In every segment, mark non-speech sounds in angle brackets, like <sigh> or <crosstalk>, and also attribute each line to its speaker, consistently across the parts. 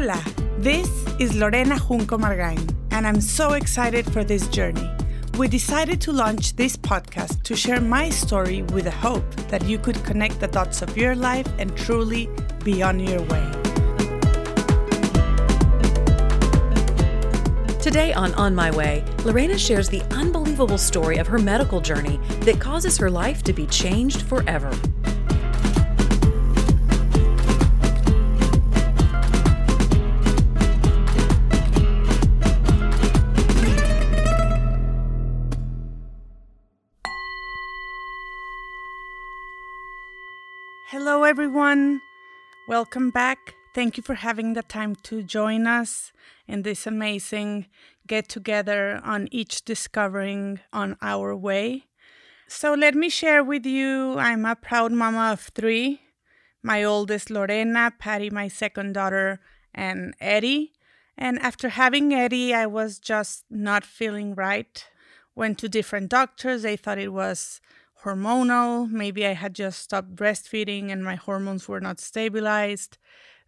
Speaker 1: Hola, this is Lorena Junco Margain, and I'm so excited for this journey. We decided to launch this podcast to share my story with the hope that you could connect the dots of your life and truly be on your way.
Speaker 2: Today on On My Way, Lorena shares the unbelievable story of her medical journey that causes her life to be changed forever.
Speaker 1: Everyone. Welcome back. Thank you for having the time to join us in this amazing get together on each discovering on our way. So, let me share with you I'm a proud mama of three. My oldest, Lorena, Patty, my second daughter, and Eddie. And after having Eddie, I was just not feeling right. Went to different doctors. They thought it was hormonal. Maybe I had just stopped breastfeeding and my hormones were not stabilized.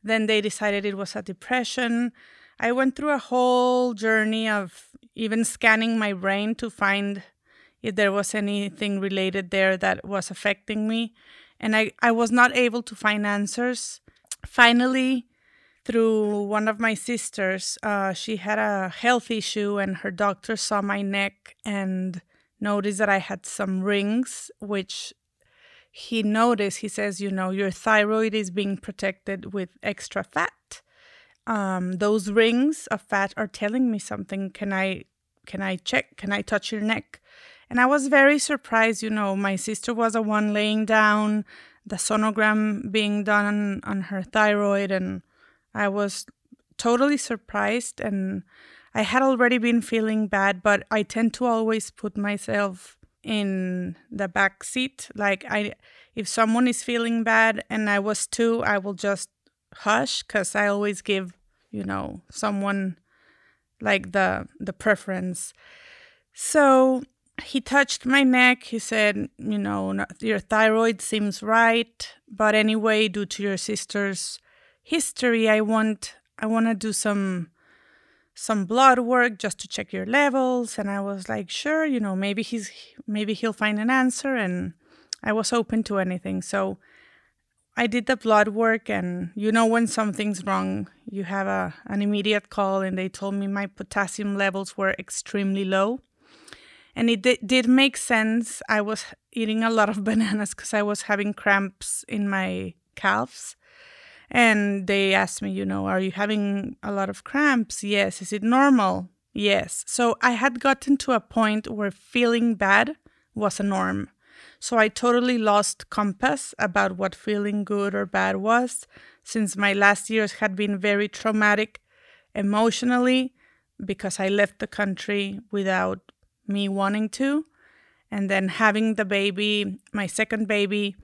Speaker 1: Then they decided it was a depression. I went through a whole journey of even scanning my brain to find if there was anything related there that was affecting me. And I, I was not able to find answers. Finally, through one of my sisters, uh, she had a health issue, and her doctor saw my neck and noticed that I had some rings, which he noticed. He says, you know, your thyroid is being protected with extra fat. Um, those rings of fat are telling me something. Can I, can I check? Can I touch your neck? And I was very surprised. You know, my sister was the one laying down, the sonogram being done on, on her thyroid, and I was totally surprised and I had already been feeling bad, but I tend to always put myself in the back seat. Like I if someone is feeling bad and I was too, I will just hush cuz I always give, you know, someone like the the preference. So he touched my neck. He said, you know, your thyroid seems right, but anyway, due to your sister's history, I want I want to do some some blood work just to check your levels and i was like sure you know maybe he's maybe he'll find an answer and i was open to anything. So i did the blood work and you know when something's wrong you have a an immediate call and they told me my potassium levels were extremely low. And it did, did make sense. I was eating a lot of <laughs> bananas because i was having cramps in my calves and they asked me, you know, are you having a lot of cramps? Yes. Is it normal? Yes. So I had gotten to a point where feeling bad was a norm. So I totally lost compass about what feeling good or bad was, since my last years had been very traumatic emotionally because I left the country without me wanting to. And then having the baby, my second baby,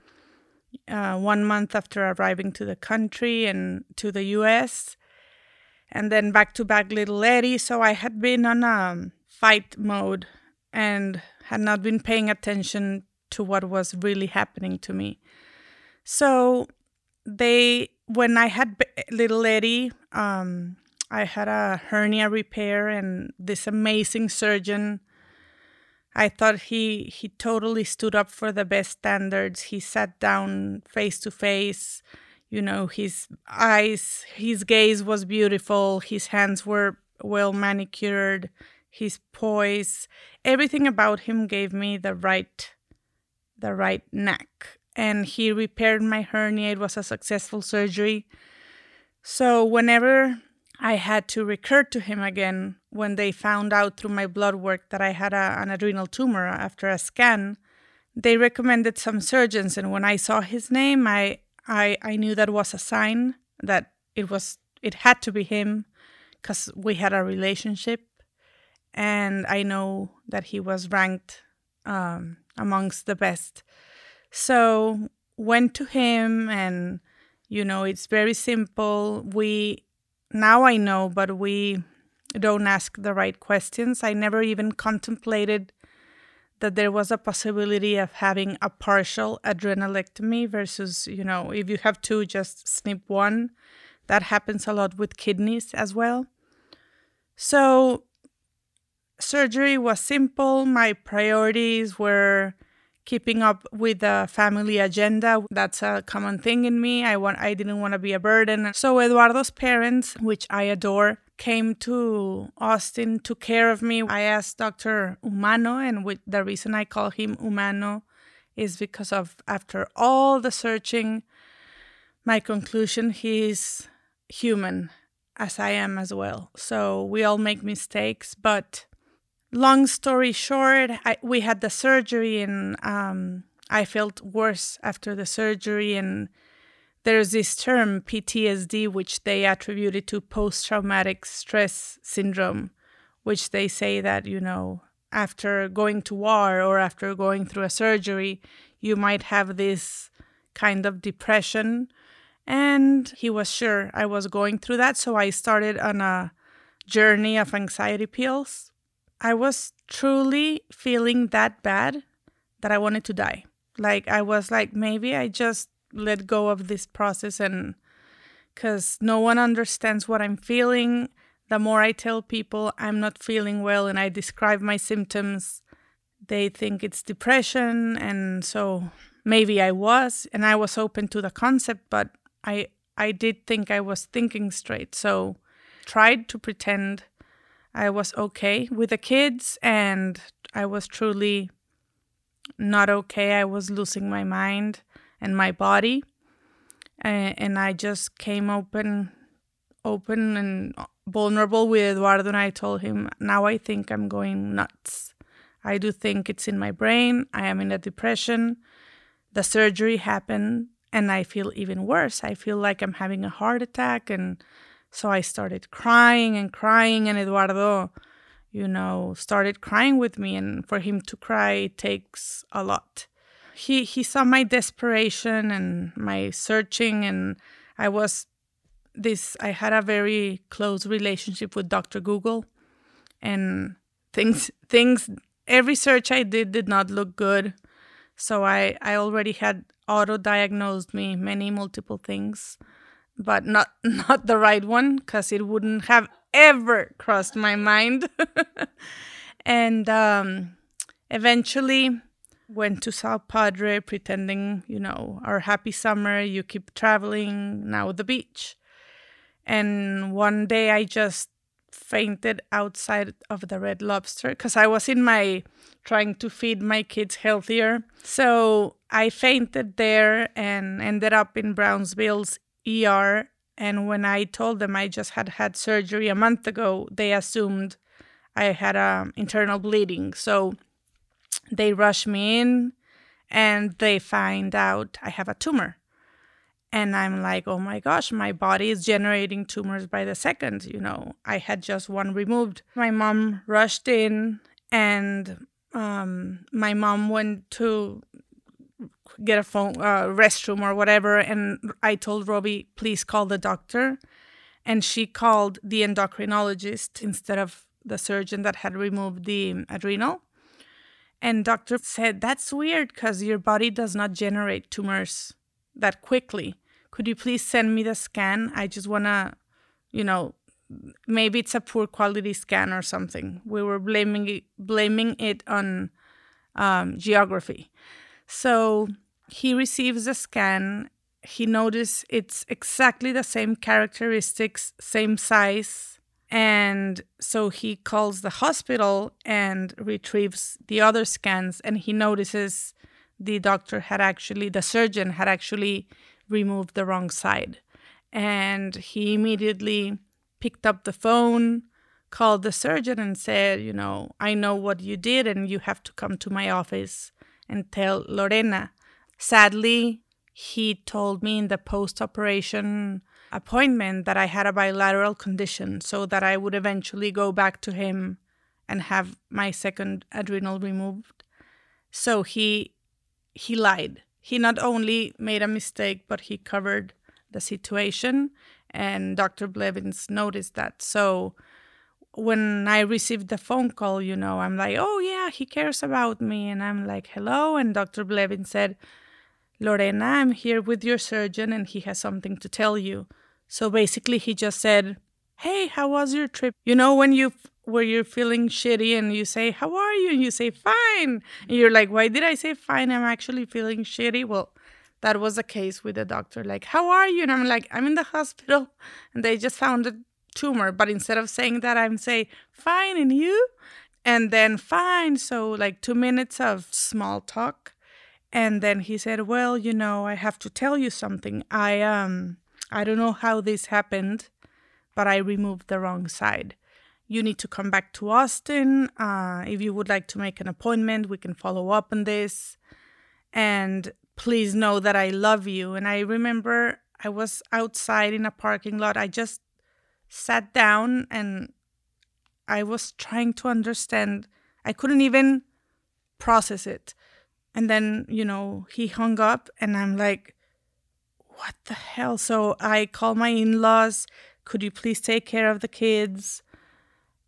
Speaker 1: uh, one month after arriving to the country and to the US, and then back to back little Eddie. So I had been on a fight mode and had not been paying attention to what was really happening to me. So they, when I had little Eddie, um, I had a hernia repair, and this amazing surgeon I thought he he totally stood up for the best standards. He sat down face to face. You know, his eyes, his gaze was beautiful. His hands were well manicured. His poise, everything about him gave me the right the right knack. And he repaired my hernia. It was a successful surgery. So whenever I had to recur to him again when they found out through my blood work that I had a, an adrenal tumor after a scan. They recommended some surgeons, and when I saw his name, I, I, I knew that was a sign that it was it had to be him because we had a relationship, and I know that he was ranked um, amongst the best. So went to him, and you know it's very simple. We now I know, but we don't ask the right questions. I never even contemplated that there was a possibility of having a partial adrenalectomy versus, you know, if you have two, just snip one. that happens a lot with kidneys as well. So, surgery was simple. My priorities were keeping up with the family agenda. That's a common thing in me. I want I didn't want to be a burden. So Eduardo's parents, which I adore, came to Austin, took care of me. I asked Dr. Umano, and with the reason I call him Umano is because of after all the searching, my conclusion he's human as I am as well. So we all make mistakes, but long story short, I, we had the surgery and um, I felt worse after the surgery. And there's this term, PTSD, which they attributed to post traumatic stress syndrome, which they say that, you know, after going to war or after going through a surgery, you might have this kind of depression. And he was sure I was going through that. So I started on a journey of anxiety pills I was truly feeling that bad that I wanted to die. Like, I was like, maybe I just let go of this process and because no one understands what I'm feeling. The more I tell people I'm not feeling well and I describe my symptoms, they think it's depression. And so maybe I was, and I was open to the concept, but I, I did think I was thinking straight. So tried to pretend I was okay with the kids and I was truly not okay. I was losing my mind and my body. And, I just came open open and vulnerable with Eduardo and I told him, now I think I'm going nuts. I do think it's in my brain. I am in a depression. The surgery happened and I feel even worse. I feel like I'm having a heart attack and so I started crying and crying, and Eduardo, you know, started crying with me. And for him to cry takes a lot. He he saw my desperation and my searching, and I was this. I had a very close relationship with Dr. Google, and things things every search I did did not look good. So I I already had auto diagnosed me many multiple things but not <laughs> not the right one because it wouldn't have ever crossed my mind. <laughs> and um, eventually went to South Padre pretending, you know, our happy summer, you keep traveling, now the beach. And one day I just fainted outside of the Red Lobster because I was in my trying to feed my kids healthier. So I fainted there and ended up in Brownsville's ER. And when I told them I just had had surgery a month ago, they assumed I had um, internal bleeding. So they rush me in and they find out I have a tumor. And I'm like, oh my gosh, my body is generating tumors by the second. You know, I had just one removed. My mom rushed in, and um, my mom went to get a phone uh, restroom or whatever and i told robbie please call the doctor and she called the endocrinologist instead of the surgeon that had removed the adrenal and doctor said that's weird because your body does not generate tumors that quickly could you please send me the scan i just want to you know maybe it's a poor quality scan or something we were blaming it, blaming it on um, geography so he receives a scan. He notices it's exactly the same characteristics, same size. And so he calls the hospital and retrieves the other scans. And he notices the doctor had actually, the surgeon had actually removed the wrong side. And he immediately picked up the phone, called the surgeon, and said, You know, I know what you did, and you have to come to my office and tell Lorena Sadly, he told me in the post operation appointment that I had a bilateral condition, so that I would eventually go back to him and have my second adrenal removed. So he he lied. He not only made a mistake, but he covered the situation, and Dr. Blevins noticed that. So when I received the phone call, you know, I'm like, oh yeah, he cares about me, and I'm like, hello, and Dr. Blevins said, Lorena, I'm here with your surgeon and he has something to tell you. So basically, he just said, Hey, how was your trip? You know, when you where you're feeling shitty and you say, How are you? And you say, Fine. And you're like, Why did I say fine? I'm actually feeling shitty. Well, that was the case with the doctor. Like, How are you? And I'm like, I'm in the hospital and they just found a tumor. But instead of saying that, I'm say, Fine. And you? And then, Fine. So, like, two minutes of small talk. And then he said, Well, you know, I have to tell you something. I, um, I don't know how this happened, but I removed the wrong side you need to come back to Austin. Uh, if you would like to make an appointment, we can follow up on this. And please know that I love you. And I remember I was outside in a parking lot. I just sat down and I was trying to understand. I couldn't even process it. And then, you know, he hung up and I'm like, what the hell? So I call my in laws. Could you please take care of the kids?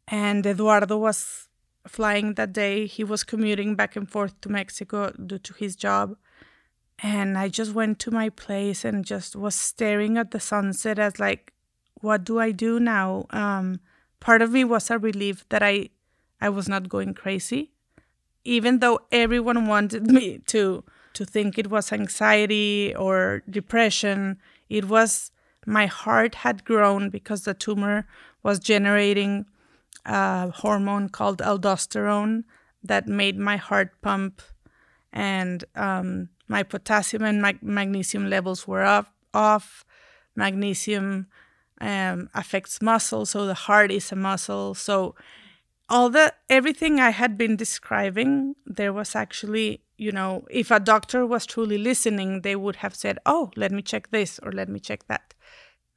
Speaker 1: And Eduardo was flying that day. He was commuting back and forth to Mexico due to his job. And I just went to my place and just was staring at the sunset as like, what do I do now? Um, part of me was a relief that I I was not going crazy. Even though everyone wanted <laughs> me to to think it was anxiety or depression, it was my heart had grown because the tumor was generating a hormone called aldosterone that made my heart pump, and um, my potassium and mag- magnesium levels were up, off. Magnesium um, affects muscle, so the heart is a muscle. So all the everything I had been describing, there was actually, you know, if a doctor was truly listening, they would have said, "Oh, let me check this or let me check that."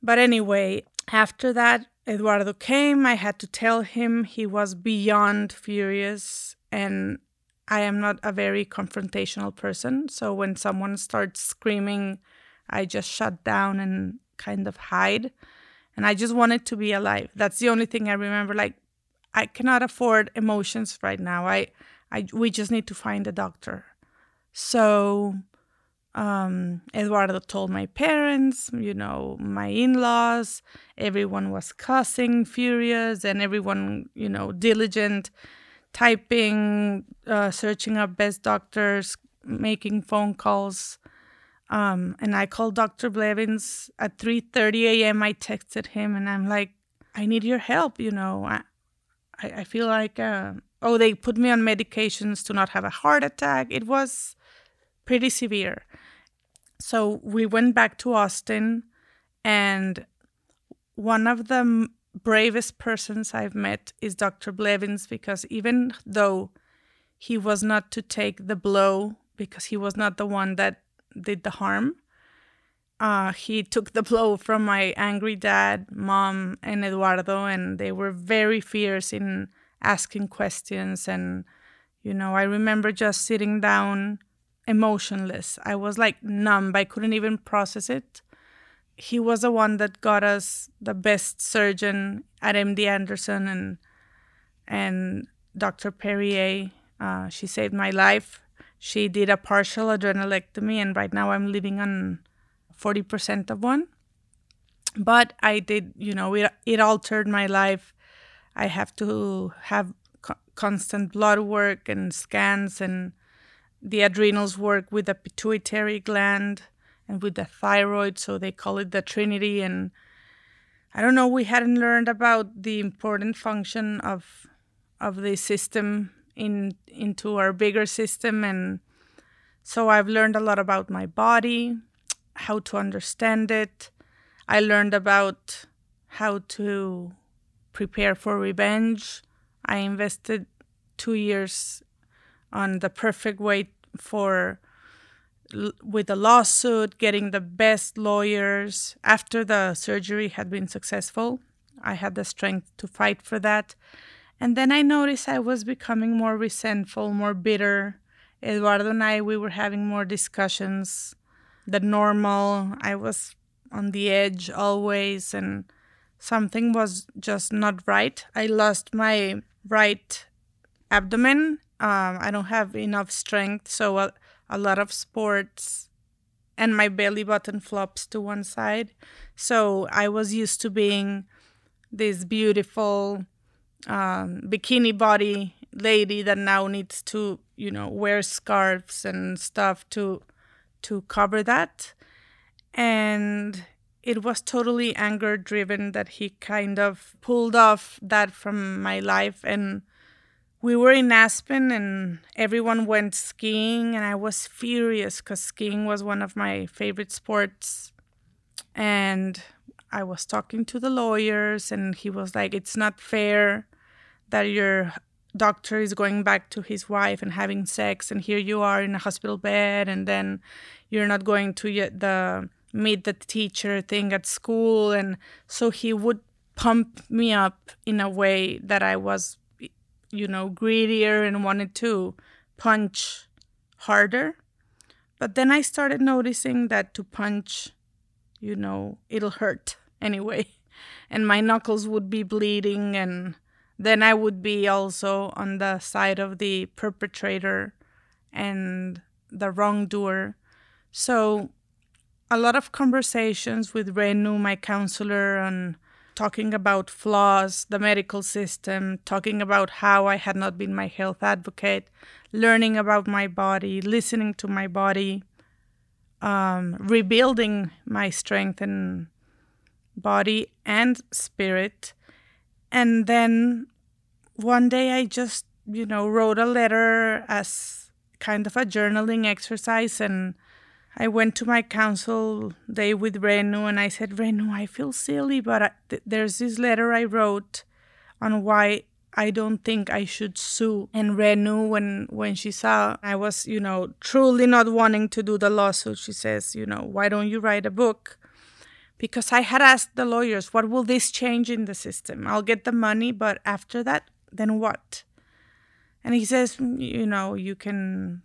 Speaker 1: But anyway, after that, Eduardo came. I had to tell him he was beyond furious, and I am not a very confrontational person. So when someone starts screaming, I just shut down and kind of hide. And I just wanted to be alive. That's the only thing I remember. Like, I cannot afford emotions right now. I, I, we just need to find a doctor. So um, Eduardo told my parents, you know, my in laws, everyone was cussing, furious, and everyone, you know, diligent, typing, uh, searching up best doctors, making phone calls. Um, and I called Dr. Blevins at 3:30 a.m. I texted him, and I'm like, I need your help. You know, I, I, I feel like, uh, oh, they put me on medications to not have a heart attack. It was pretty severe. So we went back to Austin, and one of the bravest persons I've met is Dr. Blevins because even though he was not to take the blow because he was not the one that did the harm, uh, he took the blow from my angry dad, mom, and Eduardo, and they were very fierce in asking questions. And, you know, I remember just sitting down emotionless. I was like numb. I couldn't even process it. He was the one that got us the best surgeon at MD Anderson and and Dr. Perrier. Uh, she saved my life. She did a partial adrenalectomy, and right now I'm living on 40% of one. But I did, you know, it, it altered my life. I have to have co- constant blood work and scans and the adrenals work with the pituitary gland and with the thyroid, so they call it the Trinity. And I don't know, we hadn't learned about the important function of of the system in into our bigger system, and so I've learned a lot about my body, how to understand it. I learned about how to prepare for revenge. I invested two years on the perfect way for with the lawsuit, getting the best lawyers. After the surgery had been successful, I had the strength to fight for that. And then I noticed I was becoming more resentful, more bitter. Eduardo and I, we were having more discussions. than normal, I was on the edge always, and something was just not right. I lost my right abdomen um, I don't have enough strength, so a, a lot of sports and my belly button flops to one side. So I was used to being this beautiful um, bikini body lady that now needs to, you know, wear scarves and stuff to to cover that. And it was totally anger driven that he kind of pulled off that from my life and we were in Aspen and everyone went skiing and I was furious cuz skiing was one of my favorite sports. And I was talking to the lawyers and he was like it's not fair that your doctor is going back to his wife and having sex and here you are in a hospital bed and then you're not going to the meet the teacher thing at school. And so he would pump me up in a way that I was you know greedier and wanted to punch harder. But then I started noticing that to punch you know it'll hurt <laughs> anyway. And my knuckles would be bleeding and then I would be also on the side of the perpetrator and the wrongdoer. So a lot of conversations with Renu, my counselor, on talking about flaws, the medical system, talking about how I had not been my health advocate, learning about my body, listening to my body, um, rebuilding my strength and body and spirit. And then one day I just, you know, wrote a letter as kind of a journaling exercise and I went to my council day with Renu and I said, Renu, I feel silly, but I, th- there's this letter I wrote on why I don't think I should sue. And Renu, when when she saw I was, you know, truly not wanting to do the lawsuit, she says, you know, why don't you write a book? Because I had asked the lawyers, what will this change in the system? I'll get the money, but after that, then what? And he says, you know, you can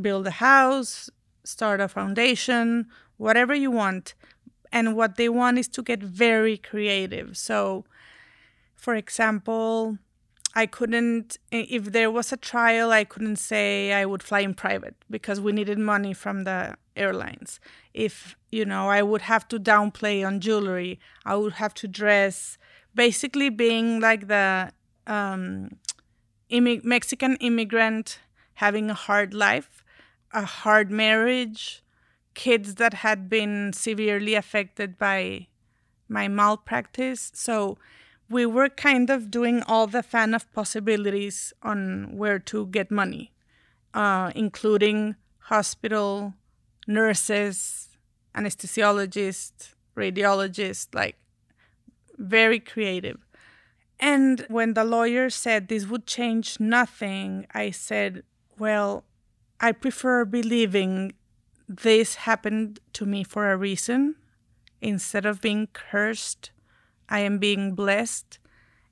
Speaker 1: build a house, start a foundation, whatever you want. And what they want is to get very creative. So, for example, I couldn't, if there was a trial, I couldn't say I would fly in private because we needed money from the airlines. If, you know, I would have to downplay on jewelry, I would have to dress, basically being like the um, Mexican immigrant having a hard life a hard marriage, kids that had been severely affected by my malpractice. So we were kind of doing all the fan of possibilities on where to get money, uh, including hospital, nurses, anesthesiologists, radiologists, like very creative. And when the lawyer said this would change nothing, I said, well, I prefer believing this happened to me for a reason. Instead of being cursed, I am being blessed.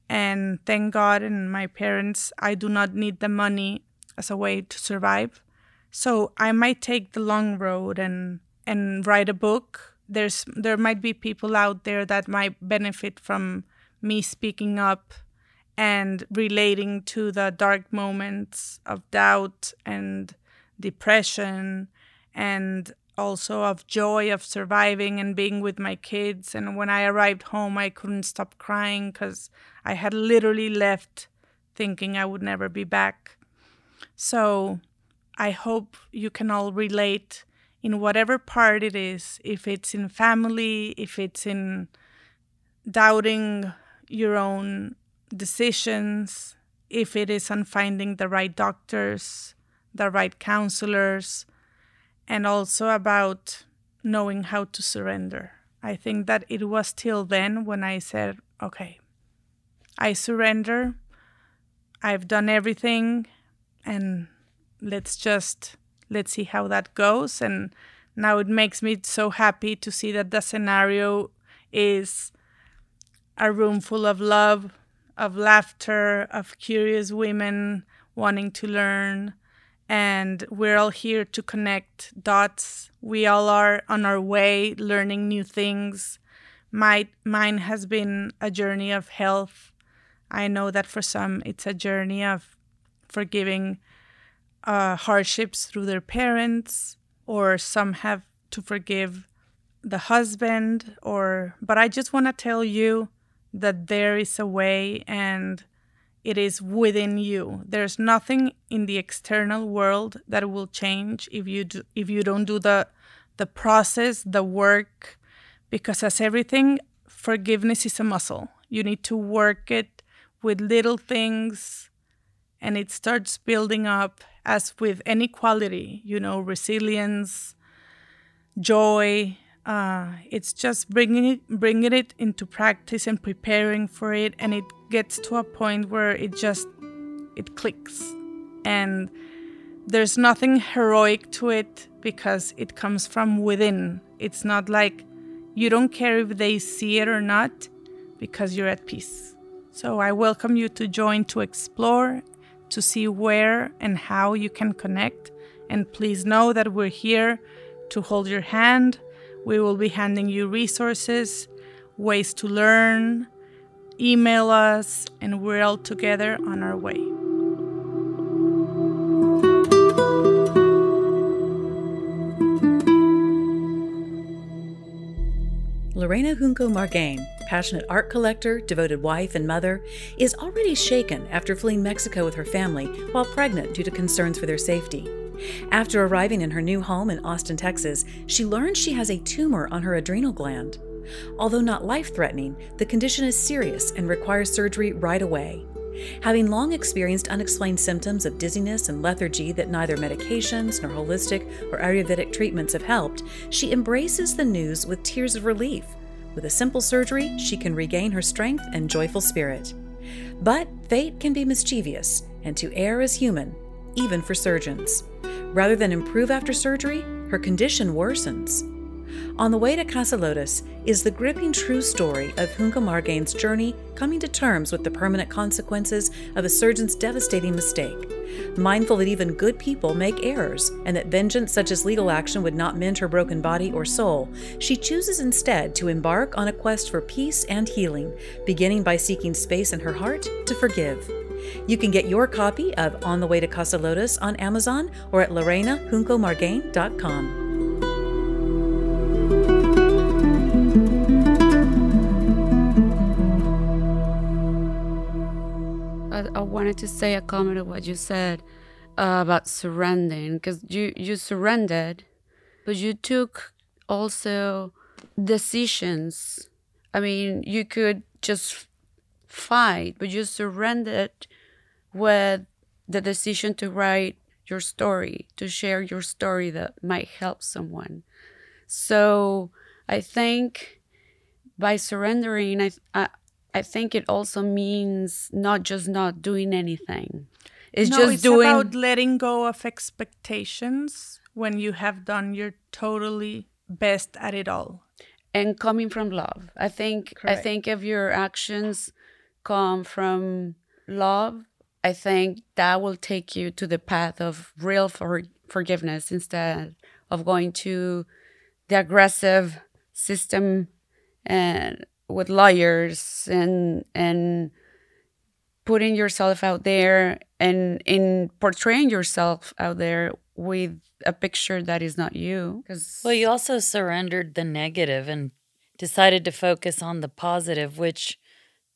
Speaker 1: And thank God and my parents, I do not need the money as a way to survive. So I might take the long road and and write a book. There's there might be people out there that might benefit from me speaking up and relating to the dark moments of doubt and depression and also of joy of surviving and being with my kids. And when i arrived home i couldn't stop crying because i had literally left thinking i would never be back. So i hope you can all relate in whatever part it is if it's in family if it's in doubting your own decisions if it is on finding the right doctors the right counselors, and also about knowing how to surrender. I think that it was till then when I said, okay, I surrender. I've done everything and let's just let's see how that goes and now it makes me so happy to see that the scenario is a room full of love, of laughter, of curious women wanting to learn, and we're all here to connect dots. We all are on our way learning new things. My mine has been a journey of health. I know that for some it's a journey of forgiving uh, hardships through their parents, or some have to forgive the husband or but I just want to tell you that there is a way and it is within you. There's nothing in the external world that will change if you do, if you don't do the the process, the work because as everything forgiveness is a muscle. You need to work it with little things and it starts building up as with any quality, you know, resilience, joy, uh, it's just bringing it, bringing it into practice and preparing for it, and it gets to a point where it just it clicks, and there's nothing heroic to it because it comes from within. It's not like you don't care if they see it or not because you're at peace. So I welcome you to join to explore, to see where and how you can connect. And please know that we're here to hold your hand we will be handing you resources, ways to learn, email us, and we're all together on our way.
Speaker 2: Lorena Junco Margain, passionate art collector, devoted wife, and mother, is already shaken after fleeing Mexico with her family while pregnant due to concerns for their safety. After arriving in her new home in Austin, Texas, she learns she has a tumor on her adrenal gland. Although not life threatening, the condition is serious and requires surgery right away. Having long experienced unexplained symptoms of dizziness and lethargy that neither medications nor holistic or Ayurvedic treatments have helped, she embraces the news with tears of relief. With a simple surgery, she can regain her strength and joyful spirit. But fate can be mischievous, and to err is human, even for surgeons. Rather than improve after surgery, her condition worsens. On the Way to Casa Lotus is the gripping true story of Junco Margain's journey coming to terms with the permanent consequences of a surgeon's devastating mistake. Mindful that even good people make errors and that vengeance such as legal action would not mend her broken body or soul, she chooses instead to embark on a quest for peace and healing, beginning by seeking space in her heart to forgive. You can get your copy of On the Way to Casa Lotus on Amazon or at lorenajuncomargain.com.
Speaker 3: I, wanted to say a comment of what you said uh, about surrendering because you you surrendered, but you took also decisions. I mean, you could just fight, but you surrendered with the decision to write your story, to share your story that might help someone. So I think by surrendering, I, I, I think it also means not just not doing anything.
Speaker 1: It's no, just it's doing about letting go of expectations when you have done your totally best at it all.
Speaker 3: And coming from love. I think Correct. I think if your actions come from love, I think that will take you to the path of real for- forgiveness instead of going to the aggressive system and with lawyers and and putting yourself out there and in portraying yourself out there with a picture that is not you because
Speaker 4: well you also surrendered the negative and decided to focus on the positive which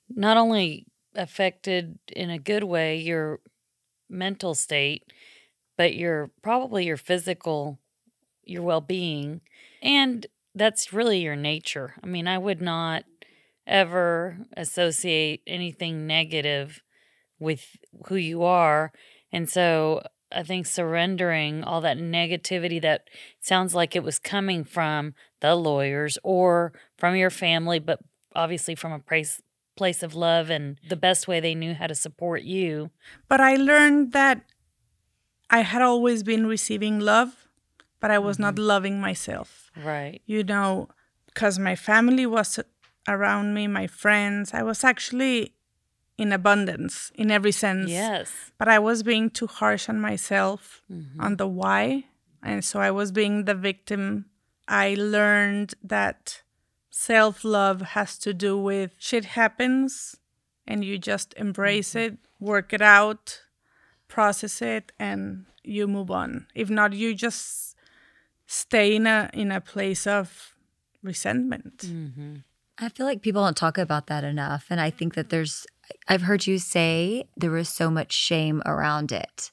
Speaker 4: not only affected in a good way your mental state, but your probably your physical, your well being. And that's really your nature. I mean, I would not ever associate anything negative with who you are. And so I think surrendering all that negativity that sounds like it was coming from the lawyers or from your family, but obviously from a place place of love and the best way they knew how to support you.
Speaker 1: But I learned that I had always been receiving love, but I was mm-hmm. not loving myself.
Speaker 4: Right.
Speaker 1: You know, because my family was around me, my friends, I was actually in abundance in every sense.
Speaker 4: Yes.
Speaker 1: But I was being too harsh on myself mm-hmm. on the why. And so I was being the victim. I learned that self love has to do with shit happens and you just embrace mm-hmm. it, work it out, process it, and you move on. If not, you just stay in a in a place of resentment.
Speaker 4: Mm-hmm.
Speaker 5: I feel like people don't talk about that enough. And I think that there's, I've heard you say there was so much shame around it.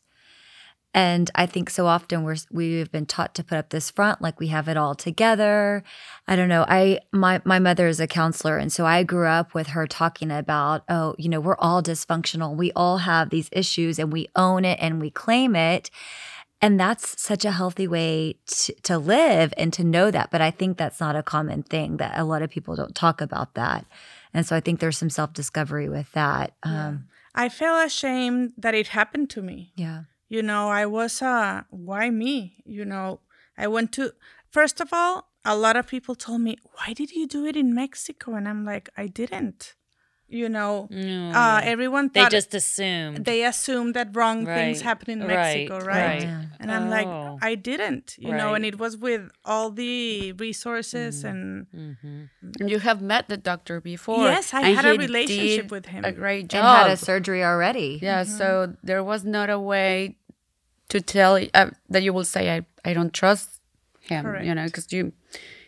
Speaker 5: And I think so often we're we've been taught to put up this front like we have it all together. I don't know. I my my mother is a counselor and so I grew up with her talking about, oh, you know, we're all dysfunctional. We all have these issues and we own it and we claim it. And that's such a healthy way to, to live and to know that. But I think that's not a common thing that a lot of people don't talk about that. And so I think there's some self discovery with that. Um,
Speaker 1: I feel ashamed that it happened to me.
Speaker 5: yeah.
Speaker 1: You know, I was uh why me? You know, I went to first of all, a lot of people told me, "Why did you do it in Mexico?" And I'm like, "I didn't." You know, uh everyone
Speaker 4: They just assumed.
Speaker 1: they assumed that wrong things happen in Mexico, right?
Speaker 4: right.
Speaker 5: Yeah.
Speaker 1: And I'm
Speaker 4: Oh.
Speaker 1: like, I didn't, you know, and it was with all the resources
Speaker 4: Mm.
Speaker 1: and
Speaker 4: mm-hmm.
Speaker 3: You have met the doctor before.
Speaker 1: Yes, I
Speaker 3: and
Speaker 1: had a relationship
Speaker 3: did
Speaker 1: with him.
Speaker 3: A great
Speaker 5: And
Speaker 3: job.
Speaker 5: had a surgery already.
Speaker 3: Yeah, so there was not a way to tell uh, that you will say I, I don't trust him, you know, because you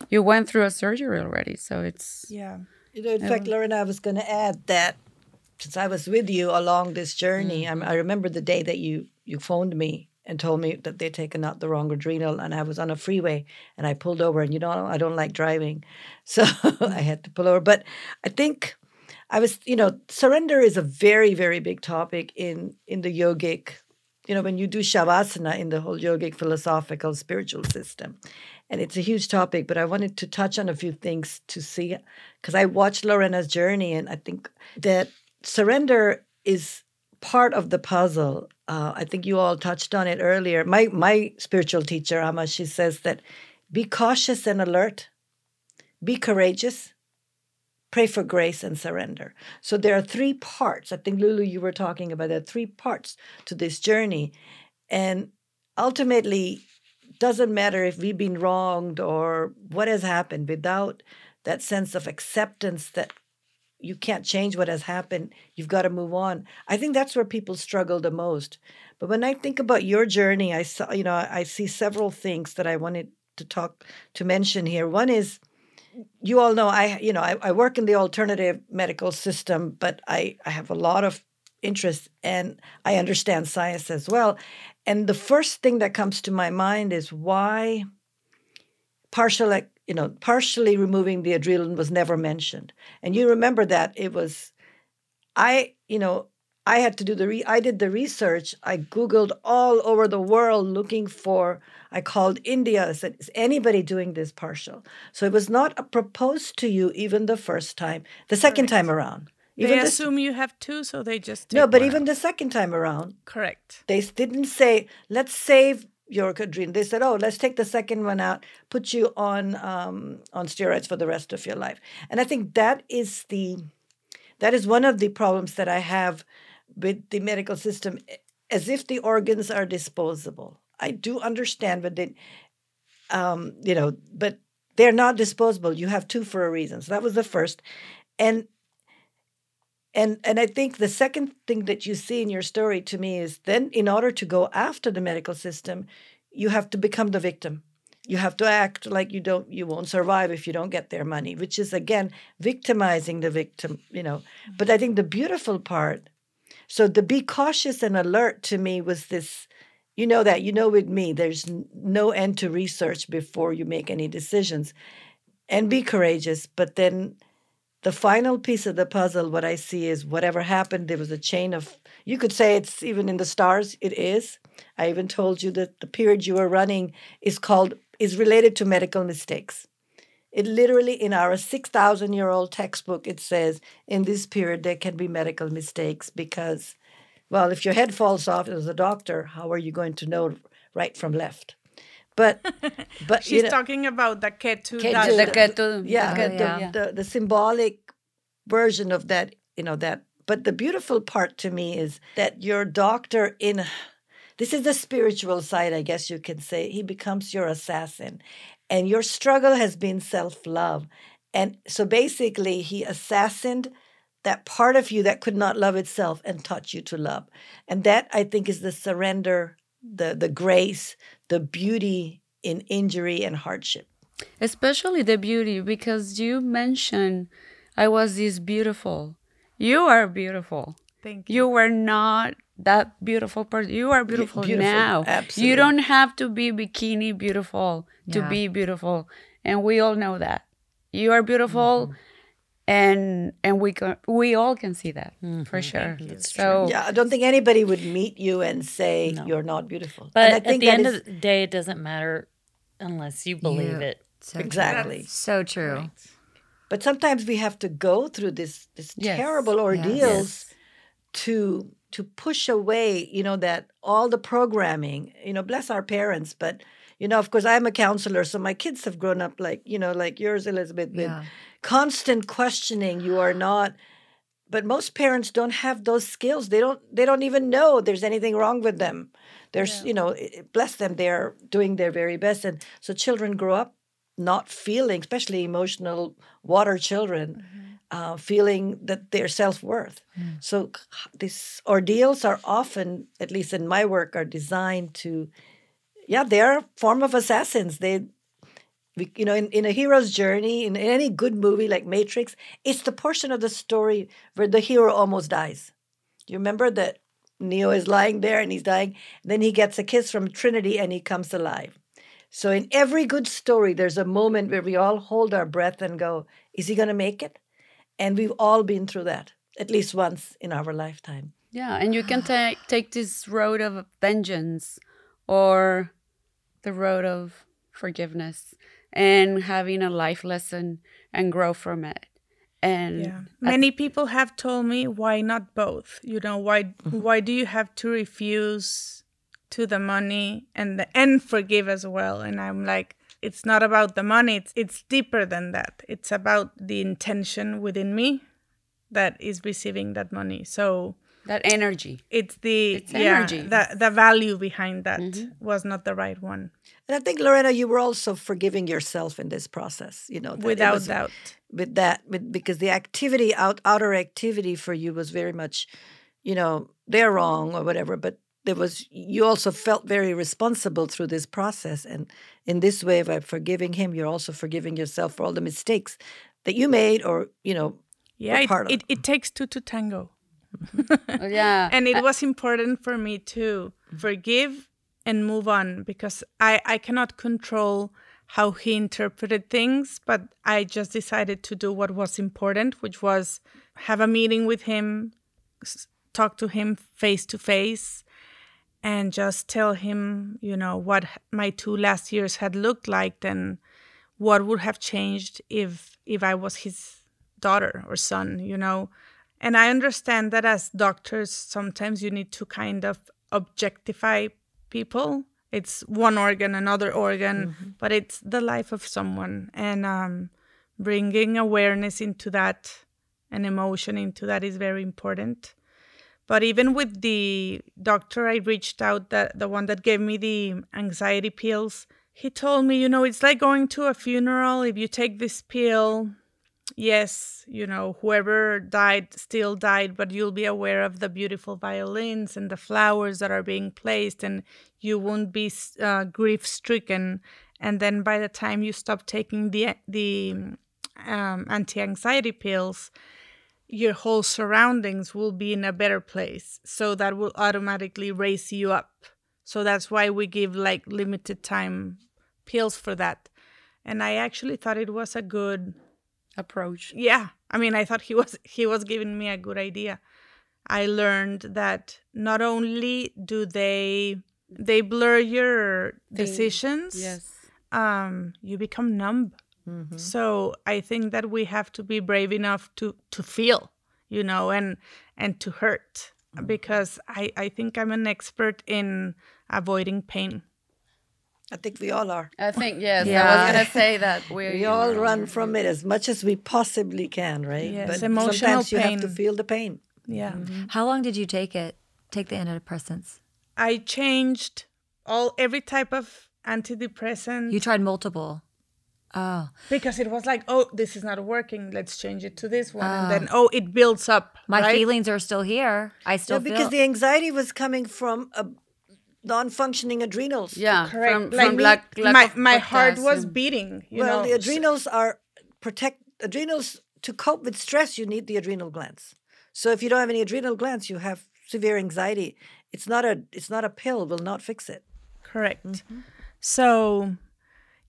Speaker 3: you went through a surgery already. So it's
Speaker 1: yeah.
Speaker 6: You know, in fact, um, Lauren, I was going to add that since I was with you along this journey, mm. I'm- I remember the day that you you phoned me and told me that they'd taken out the wrong adrenal, and I was on a freeway and I pulled over, and you know I don't like driving, <laughs> so I had to pull over. But I think I was, you know, surrender is a very very big topic in in the yogic. You know, when you do shavasana in the whole yogic philosophical spiritual system, and it's a huge topic, but I wanted to touch on a few things to see because I watched Lorena's journey, and I think that surrender is part of the puzzle. Uh, I think you all touched on it earlier. My my spiritual teacher, Amma, she says that be cautious and alert, be courageous, pray for grace and surrender. So there are three parts. I think Lulu, you were talking about there are three parts to this journey, and ultimately doesn't matter if we've been wronged or what has happened without that sense of acceptance that you can't change what has happened you've got to move on. I think that's where people struggle the most. But when i think about your journey i saw you know i see several things that i wanted to talk to mention here. One is you all know i you know i, I work in the alternative medical system but i i have a lot of interest and i understand science as well and the first thing that comes to my mind is why partial you know partially removing the adrenaline was never mentioned. And you remember that it was i you know i had to do the re- i did the research. I googled all over the world looking for i called india. I said is anybody doing this partial? So it was not proposed to you even the first time. The second time around
Speaker 1: They
Speaker 6: even the-
Speaker 1: assume you have two, so they just
Speaker 6: no but even
Speaker 1: out.
Speaker 6: the second time around
Speaker 1: correct.
Speaker 6: they didn't say, let's save your adrenaline. They said, oh, let's take the second one out, put you on um, on steroids for the rest of your life. And I think that is the that is one of the problems that I have with the medical system, as if the organs are disposable. I do understand, but they, um, you know, but they're not disposable. You have two for a reason. So that was the first, and and and I think the second thing that you see in your story to me is then in order to go after the medical system, you have to become the victim. You have to act like you don't you won't survive if you don't get their money, which is again victimizing the victim, you know. But I mm-hmm. think the beautiful part, so the be cautious and alert to me was this you know that you know with me there's no end to research before you make any decisions and be courageous but then the final piece of the puzzle what i see is whatever happened there was a chain of you could say it's even in the stars it is. I even told you that the period you were running is called is related to medical mistakes. It literally in our 6000 year old textbook it says in this period there can be medical mistakes because well if your head falls off as a doctor how are you going to know right from left but <laughs> but
Speaker 1: She's
Speaker 6: you know,
Speaker 1: talking about the Ketu.
Speaker 6: Ketu,
Speaker 1: Dasha.
Speaker 3: the Ketu.
Speaker 6: yeah,
Speaker 3: the
Speaker 6: the,
Speaker 3: Ketu,
Speaker 6: the, the symbolic version of that you know that but the beautiful part to me is that your doctor in this is the spiritual side i guess you can say he becomes your assassin and your struggle has been self-love and so basically he assassined that part of you that could not love itself and taught you to love and that i think is the surrender the the grace the beauty in injury and hardship.
Speaker 3: especially the beauty because you mentioned I was this beautiful. You are beautiful.
Speaker 1: Thank you.
Speaker 3: You were not that beautiful person. You are beautiful,
Speaker 6: beautiful,
Speaker 3: now.
Speaker 6: absolutely.
Speaker 3: You don't have to be bikini beautiful to
Speaker 5: Yeah.
Speaker 3: be beautiful, and we all know that. You are beautiful,
Speaker 6: Mm-hmm.
Speaker 3: And and we can we all can see that for mm-hmm. sure. That's so
Speaker 6: Yeah, I don't think anybody would meet you and say you're not beautiful.
Speaker 4: But
Speaker 6: and I
Speaker 4: at the end
Speaker 6: is-
Speaker 4: of the day, it doesn't matter unless you believe
Speaker 5: Yeah.
Speaker 4: it.
Speaker 5: So
Speaker 6: exactly.
Speaker 5: True. So true.
Speaker 6: But sometimes we have to go through this this
Speaker 3: Yes.
Speaker 6: terrible ordeals to to push away, you know, that all the programming, you know, bless our parents, but you know, of course I'm a counselor, so my kids have grown up like, you know, like yours, Elizabeth, with
Speaker 5: Yeah.
Speaker 6: Constant questioning. You are not but most parents don't have those skills. They don't they don't even know there's anything wrong with them. There's, you know, bless them, they're doing their very best. And so children grow up not feeling, especially emotional water children, uh, feeling that their self worth. So these ordeals are often, at least in my work, are designed to, yeah, they're a form of assassins. They, you know, in, in a hero's journey, in any good movie like Matrix, it's the portion of the story where the hero almost dies. You remember that Neo is lying there and he's dying. Then he gets a kiss from Trinity and he comes alive. So in every good story, there's a moment where we all hold our breath and go, "Is he going to make it?" And we've all been through that at least once in our lifetime.
Speaker 3: Yeah, and you can take take this road of vengeance or the road of forgiveness and having a life lesson and grow from it. And
Speaker 1: Yeah. Many people have told me why not both? You know, why mm-hmm. why do you have to refuse to the money and the, and forgive as well? And I'm like it's not about the money. It's it's deeper than that. It's about the intention within me that is receiving that money. So
Speaker 3: that energy.
Speaker 1: it's the
Speaker 3: It's
Speaker 1: yeah,
Speaker 3: energy.
Speaker 1: the the value behind that mm-hmm. was not the right one.
Speaker 6: And I think Lorena, you were also forgiving yourself in this process. You know, that
Speaker 1: Without
Speaker 6: was-
Speaker 1: doubt.
Speaker 6: with that with, because the activity out outer activity for you was very much you know they're wrong or whatever but there was you also felt very responsible through this process and in this way by uh, forgiving him you're also forgiving yourself for all the mistakes that you made or you know
Speaker 1: Yeah, it, it, it takes two to tango. <laughs>
Speaker 3: Yeah.
Speaker 1: and it was important for me to forgive and move on because I, I cannot control how he interpreted things but i just decided to do what was important which was have a meeting with him talk to him face to face and just tell him you know what my two last years had looked like and what would have changed if if i was his daughter or son you know and i understand that as doctors sometimes you need to kind of objectify people. It's one organ another organ but it's the life of someone. And um, bringing awareness into that and emotion into that is very important. But even with the doctor i reached out that the one that gave me the anxiety pills. He told me you know it's like going to a funeral. If you take this pill yes you know whoever died still died but you'll be aware of the beautiful violins and the flowers that are being placed and you won't be uh, grief stricken and then by the time you stop taking the the um, anti-anxiety pills your whole surroundings will be in a better place. So that will automatically raise you up. So that's why we give like limited time pills for that. And I actually thought it was a good
Speaker 3: approach.
Speaker 1: yeah. I mean, I thought he was he was giving me a good idea. I learned that not only do they they blur your decisions,
Speaker 3: Yes.
Speaker 1: um, you become numb. So I think that we have to be brave enough to to feel, you know, and and to hurt, because I I think I'm an expert in avoiding pain.
Speaker 6: I think we all are
Speaker 3: I think yes.
Speaker 5: Yeah.
Speaker 3: I was gonna say <laughs> that we
Speaker 6: we all run from it as much as we possibly can right
Speaker 1: Yes,
Speaker 6: but
Speaker 1: emotional
Speaker 6: sometimes you have to feel the pain
Speaker 1: Yeah. Mm-hmm.
Speaker 5: How long did you take it? Take the antidepressants?
Speaker 1: I changed all every type of antidepressant
Speaker 5: You tried multiple. Oh,
Speaker 1: because it was like, oh, this is not working. Let's change it to this one, and then oh, oh it builds up.
Speaker 5: my
Speaker 1: right?
Speaker 5: feelings are still here. I still
Speaker 6: Yeah, because
Speaker 5: feel.
Speaker 6: the anxiety was coming from a non-functioning adrenals.
Speaker 3: Yeah,
Speaker 1: Correct.
Speaker 3: from,
Speaker 1: like
Speaker 3: from
Speaker 1: me,
Speaker 3: lack, lack
Speaker 1: my
Speaker 3: of
Speaker 1: my heart was beating. You
Speaker 6: well,
Speaker 1: know,
Speaker 6: the adrenals are protect adrenals to cope with stress. You need the adrenal glands. So if you don't have any adrenal glands, you have severe anxiety. It's not a it's not a pill will not fix it.
Speaker 1: Correct.
Speaker 6: Mm-hmm.
Speaker 1: So,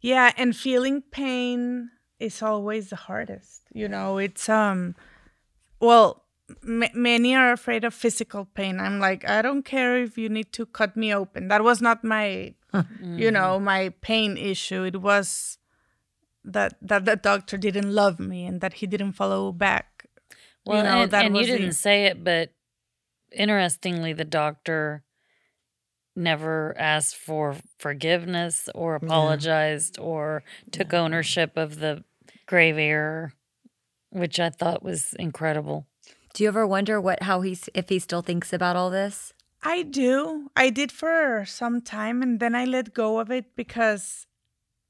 Speaker 1: yeah, and feeling pain is always the hardest. You know, it's um, well, m- many are afraid of physical pain. I'm like, I don't care if you need to cut me open. That was not my, you know, my pain issue. It was that that the doctor didn't love me and that he didn't follow back.
Speaker 4: Well,
Speaker 1: know,
Speaker 4: and,
Speaker 1: that
Speaker 4: and you
Speaker 1: was the-
Speaker 4: didn't say it, but interestingly, the doctor never asked for forgiveness or apologized or took ownership of the grave error, which I thought was incredible.
Speaker 5: Do you ever wonder what how he's if he still thinks about all this?
Speaker 1: I do. I did for some time and then I let go of it because,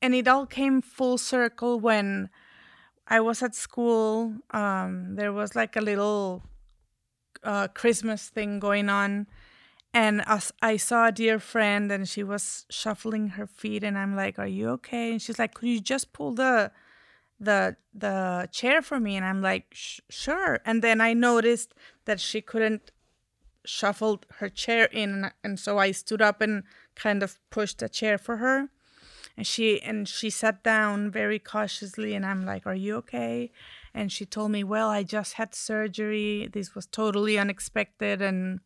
Speaker 1: and it all came full circle when I was at school. Um, there was like a little uh, Christmas thing going on. And I saw a dear friend and she was shuffling her feet and I'm like, Are you okay? And she's like, Could you just pull the the the chair for me and i'm like sure. And then i noticed that she couldn't shuffle her chair in and, so i stood up and kind of pushed a chair for her. And she and she sat down very cautiously and i'm like are you okay? And she told me well i just had surgery. This was totally unexpected. And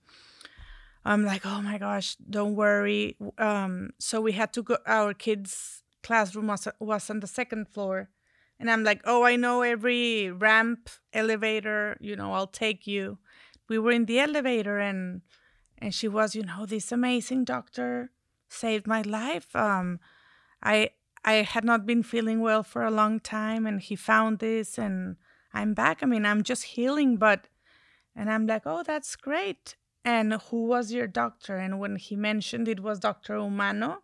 Speaker 1: i'm like oh my gosh don't worry. Um so we had to go our kids classroom was, was on the second floor and I'm like, oh, I know every ramp, elevator, you know, I'll take you. We were in the elevator and and she was, you know, this amazing doctor saved my life. Um I I had not been feeling well for a long time and he found this and I'm back. I mean, I'm just healing, but and I'm like, oh, that's great. And who was your doctor? And when he mentioned it was Dr. Humano,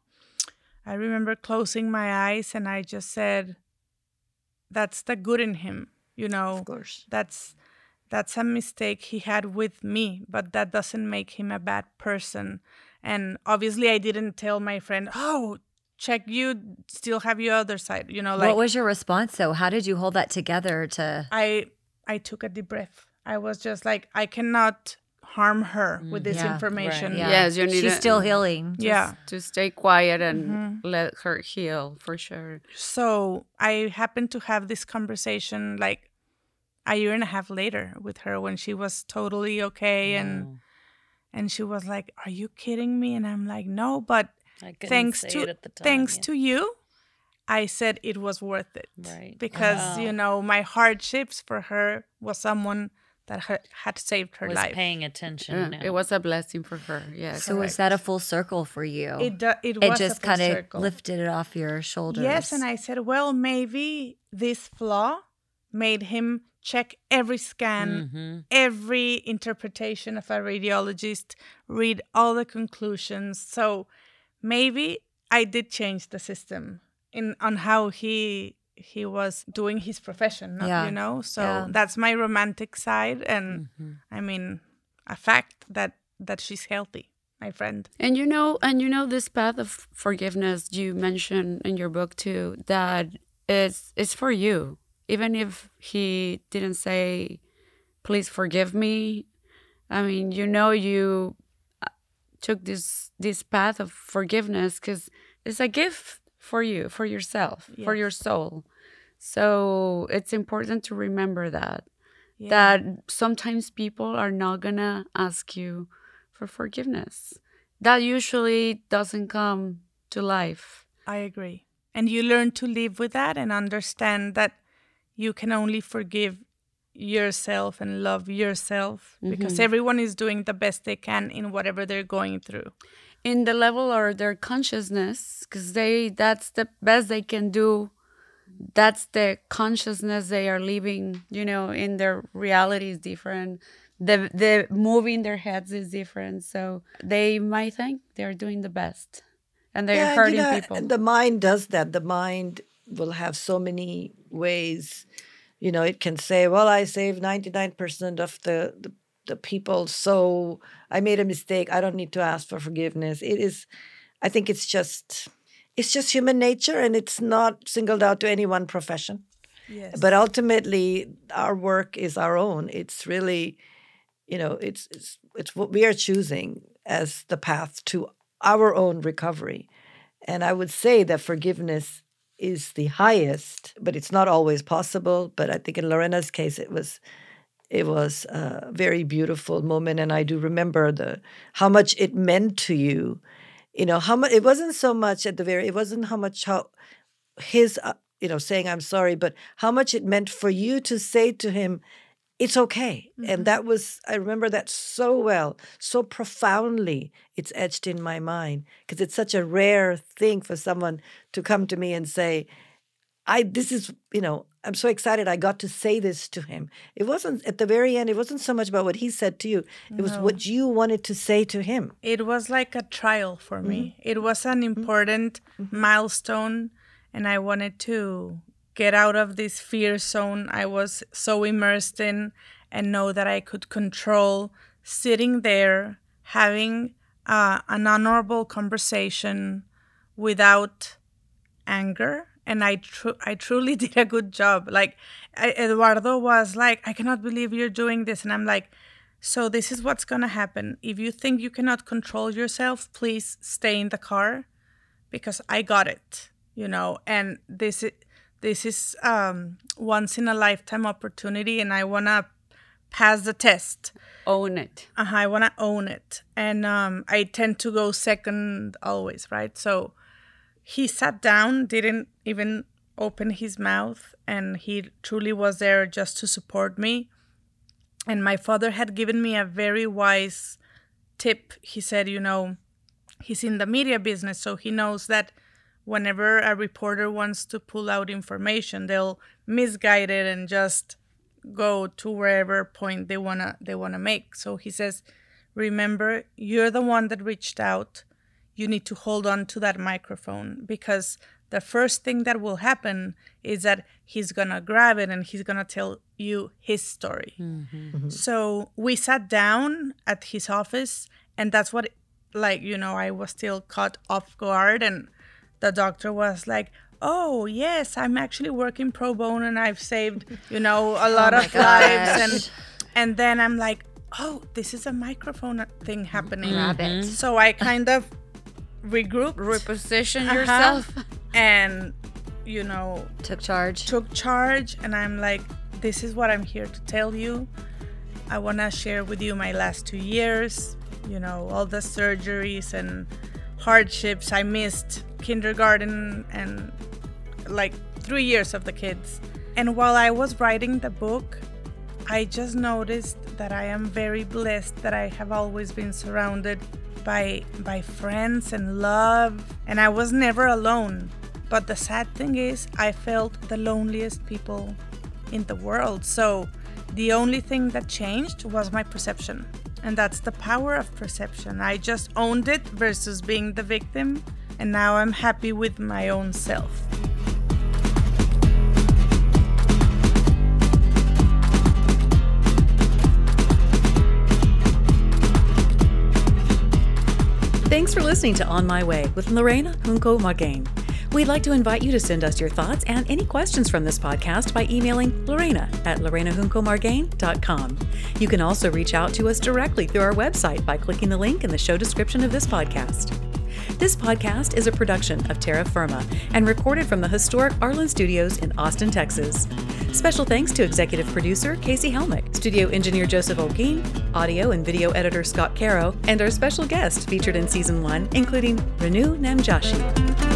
Speaker 1: I remember closing my eyes and I just said, that's the good in him you know
Speaker 6: Of course.
Speaker 1: that's that's a mistake he had with me but that doesn't make him a bad person and obviously i didn't tell my friend oh check you still have your other side you know like
Speaker 5: what was your response though? How did you hold that together to
Speaker 1: i i took a deep breath i was just like i cannot harm her mm-hmm. with this
Speaker 5: yeah,
Speaker 1: information
Speaker 4: right.
Speaker 5: Yeah.
Speaker 3: Yes, you need
Speaker 5: She's
Speaker 3: to-
Speaker 5: still healing.
Speaker 1: yeah
Speaker 3: to stay quiet and mm-hmm. let her heal for sure.
Speaker 1: so I happened to have this conversation like a year and a half later with her when she was totally okay and and she was like, "Are you kidding me?" And I'm like, "No, but thanks to
Speaker 4: it at the time.
Speaker 1: thanks
Speaker 4: yeah.
Speaker 1: to you, I said it was worth it
Speaker 4: Right.
Speaker 1: because you know my hardships for her was someone that ha- had saved her
Speaker 4: was
Speaker 1: life.
Speaker 4: paying attention.
Speaker 3: Yeah,
Speaker 4: now.
Speaker 3: it was a blessing for her. Yes.
Speaker 5: So was that a full circle for you?
Speaker 1: It do- it,
Speaker 5: it just
Speaker 1: kind
Speaker 5: kind of lifted it off your shoulders.
Speaker 1: Yes, and I said, well, maybe this flaw made him check every scan,
Speaker 4: Mhm.
Speaker 1: every interpretation of a radiologist, read all the conclusions. So maybe I did change the system in on how he he was doing his profession, not-
Speaker 5: Yeah,
Speaker 1: you know. So
Speaker 5: yeah.
Speaker 1: that's my romantic side, and
Speaker 4: Mm-hmm.
Speaker 1: I mean, a fact that that she's healthy, my friend.
Speaker 3: And you know, and you know this path of forgiveness you mentioned in your book too, that it's it's for you. Even if he didn't say, "Please forgive me," I mean, you know, you uh, took this this path of forgiveness because it's a gift for you, for yourself, for your soul. So it's important to remember that
Speaker 1: Yeah.
Speaker 3: that sometimes people are not gonna ask you for forgiveness. That usually doesn't come to life.
Speaker 1: I agree. And you learn to live with that and understand that you can only forgive yourself and love yourself because mm-hmm. everyone is doing the best they can in whatever they're going through.
Speaker 3: In the level or their consciousness, because they that's the best they can do. That's the consciousness they are living, you know, in their reality is different. The the moving their heads is different. So they might think they're doing the best. And they're
Speaker 6: Yeah, you
Speaker 3: hurting
Speaker 6: know,
Speaker 3: people.
Speaker 6: The mind does that. The mind will have so many ways. You know, it can say, "Well, I nine percent of the, the the people so I made a mistake. I don't need to ask for forgiveness. It is I think it's just it's just human nature and it's not singled out to any one profession.
Speaker 1: Yes.
Speaker 6: But ultimately our work is our own. It's really you know, it's it's it's what we are choosing as the path to our own recovery. And I would say that forgiveness is the highest, but it's not always possible. But I think in Lorena's case, it was it was a very beautiful moment, and I do remember the how much it meant to you. You know how much it wasn't so much at the very it wasn't how much how his uh, you know saying I'm sorry, but how much it meant for you to say to him, it's okay. Mm-hmm. And that was, I remember that so well, so profoundly. It's etched in my mind because it's such a rare thing for someone to come to me and say, I, this is, you know, I'm so excited I got to say this to him. It wasn't at the very end, it wasn't so much about what he said to you, it no. was what you wanted to say to him.
Speaker 1: It was like a trial for mm-hmm. me. It was an mm-hmm. important mm-hmm. milestone, and I wanted to get out of this fear zone I was so immersed in and know that I could control sitting there having uh, an honorable conversation without anger and I tr- I truly <laughs> did a good job. Like I, Eduardo was like, "I cannot believe you're doing this," and I'm like, "So this is what's gonna happen. If you think you cannot control yourself, please stay in the car, because I got it." You know, and this is this is um, once in a lifetime opportunity and I want to pass the test.
Speaker 3: Own it.
Speaker 1: Uh-huh, I want to own it. And um, I tend to go second always, right? So he sat down, didn't even open his mouth, and he truly was there just to support me. And my father had given me a very wise tip. He said, you know, he's in the media business, so he knows that whenever a reporter wants to pull out information, they'll misguide it and just go to wherever point they wanna they wanna make. So he says, remember, you're the one that reached out. You need to hold on to that microphone because the first thing that will happen is that he's gonna grab it and he's gonna tell you his story. Mm-hmm. Mm-hmm. So we sat down at his office, and that's what, like you know, I was still caught off guard and the doctor was like, oh yes i'm actually working pro bono and i've saved you know a <laughs> lot oh of lives and and then i'm like oh this is a microphone thing happening
Speaker 5: mm-hmm.
Speaker 1: so i kind of regrouped
Speaker 3: reposition uh-huh, yourself
Speaker 1: and you know
Speaker 5: took charge.
Speaker 1: took charge and i'm like this is what i'm here to tell you. I want to share with you my last two years you know all the surgeries and hardships i missed kindergarten and like three years of the kids. And while I was writing the book, I just noticed that I am very blessed that I have always been surrounded by by friends and love and I was never alone. But the sad thing is I felt the loneliest people in the world. So the only thing that changed was my perception. And that's the power of perception. I just owned it versus being the victim and now I'm happy with my own self.
Speaker 2: Thanks for listening to On My Way with Lorena Junco Margain. We'd like to invite you to send us your thoughts and any questions from this podcast by emailing Lorena at lorenajuncomargain.com. You can also reach out to us directly through our website by clicking the link in the show description of this podcast. This podcast is a production of Terra Firma and recorded from the historic Arlyn Studios in Austin, Texas. Special thanks to executive producer Casey Helmick, studio engineer Joseph Olguin, audio and video editor Scott Caro, and our special guest featured in season one, including Renu Namjoshi.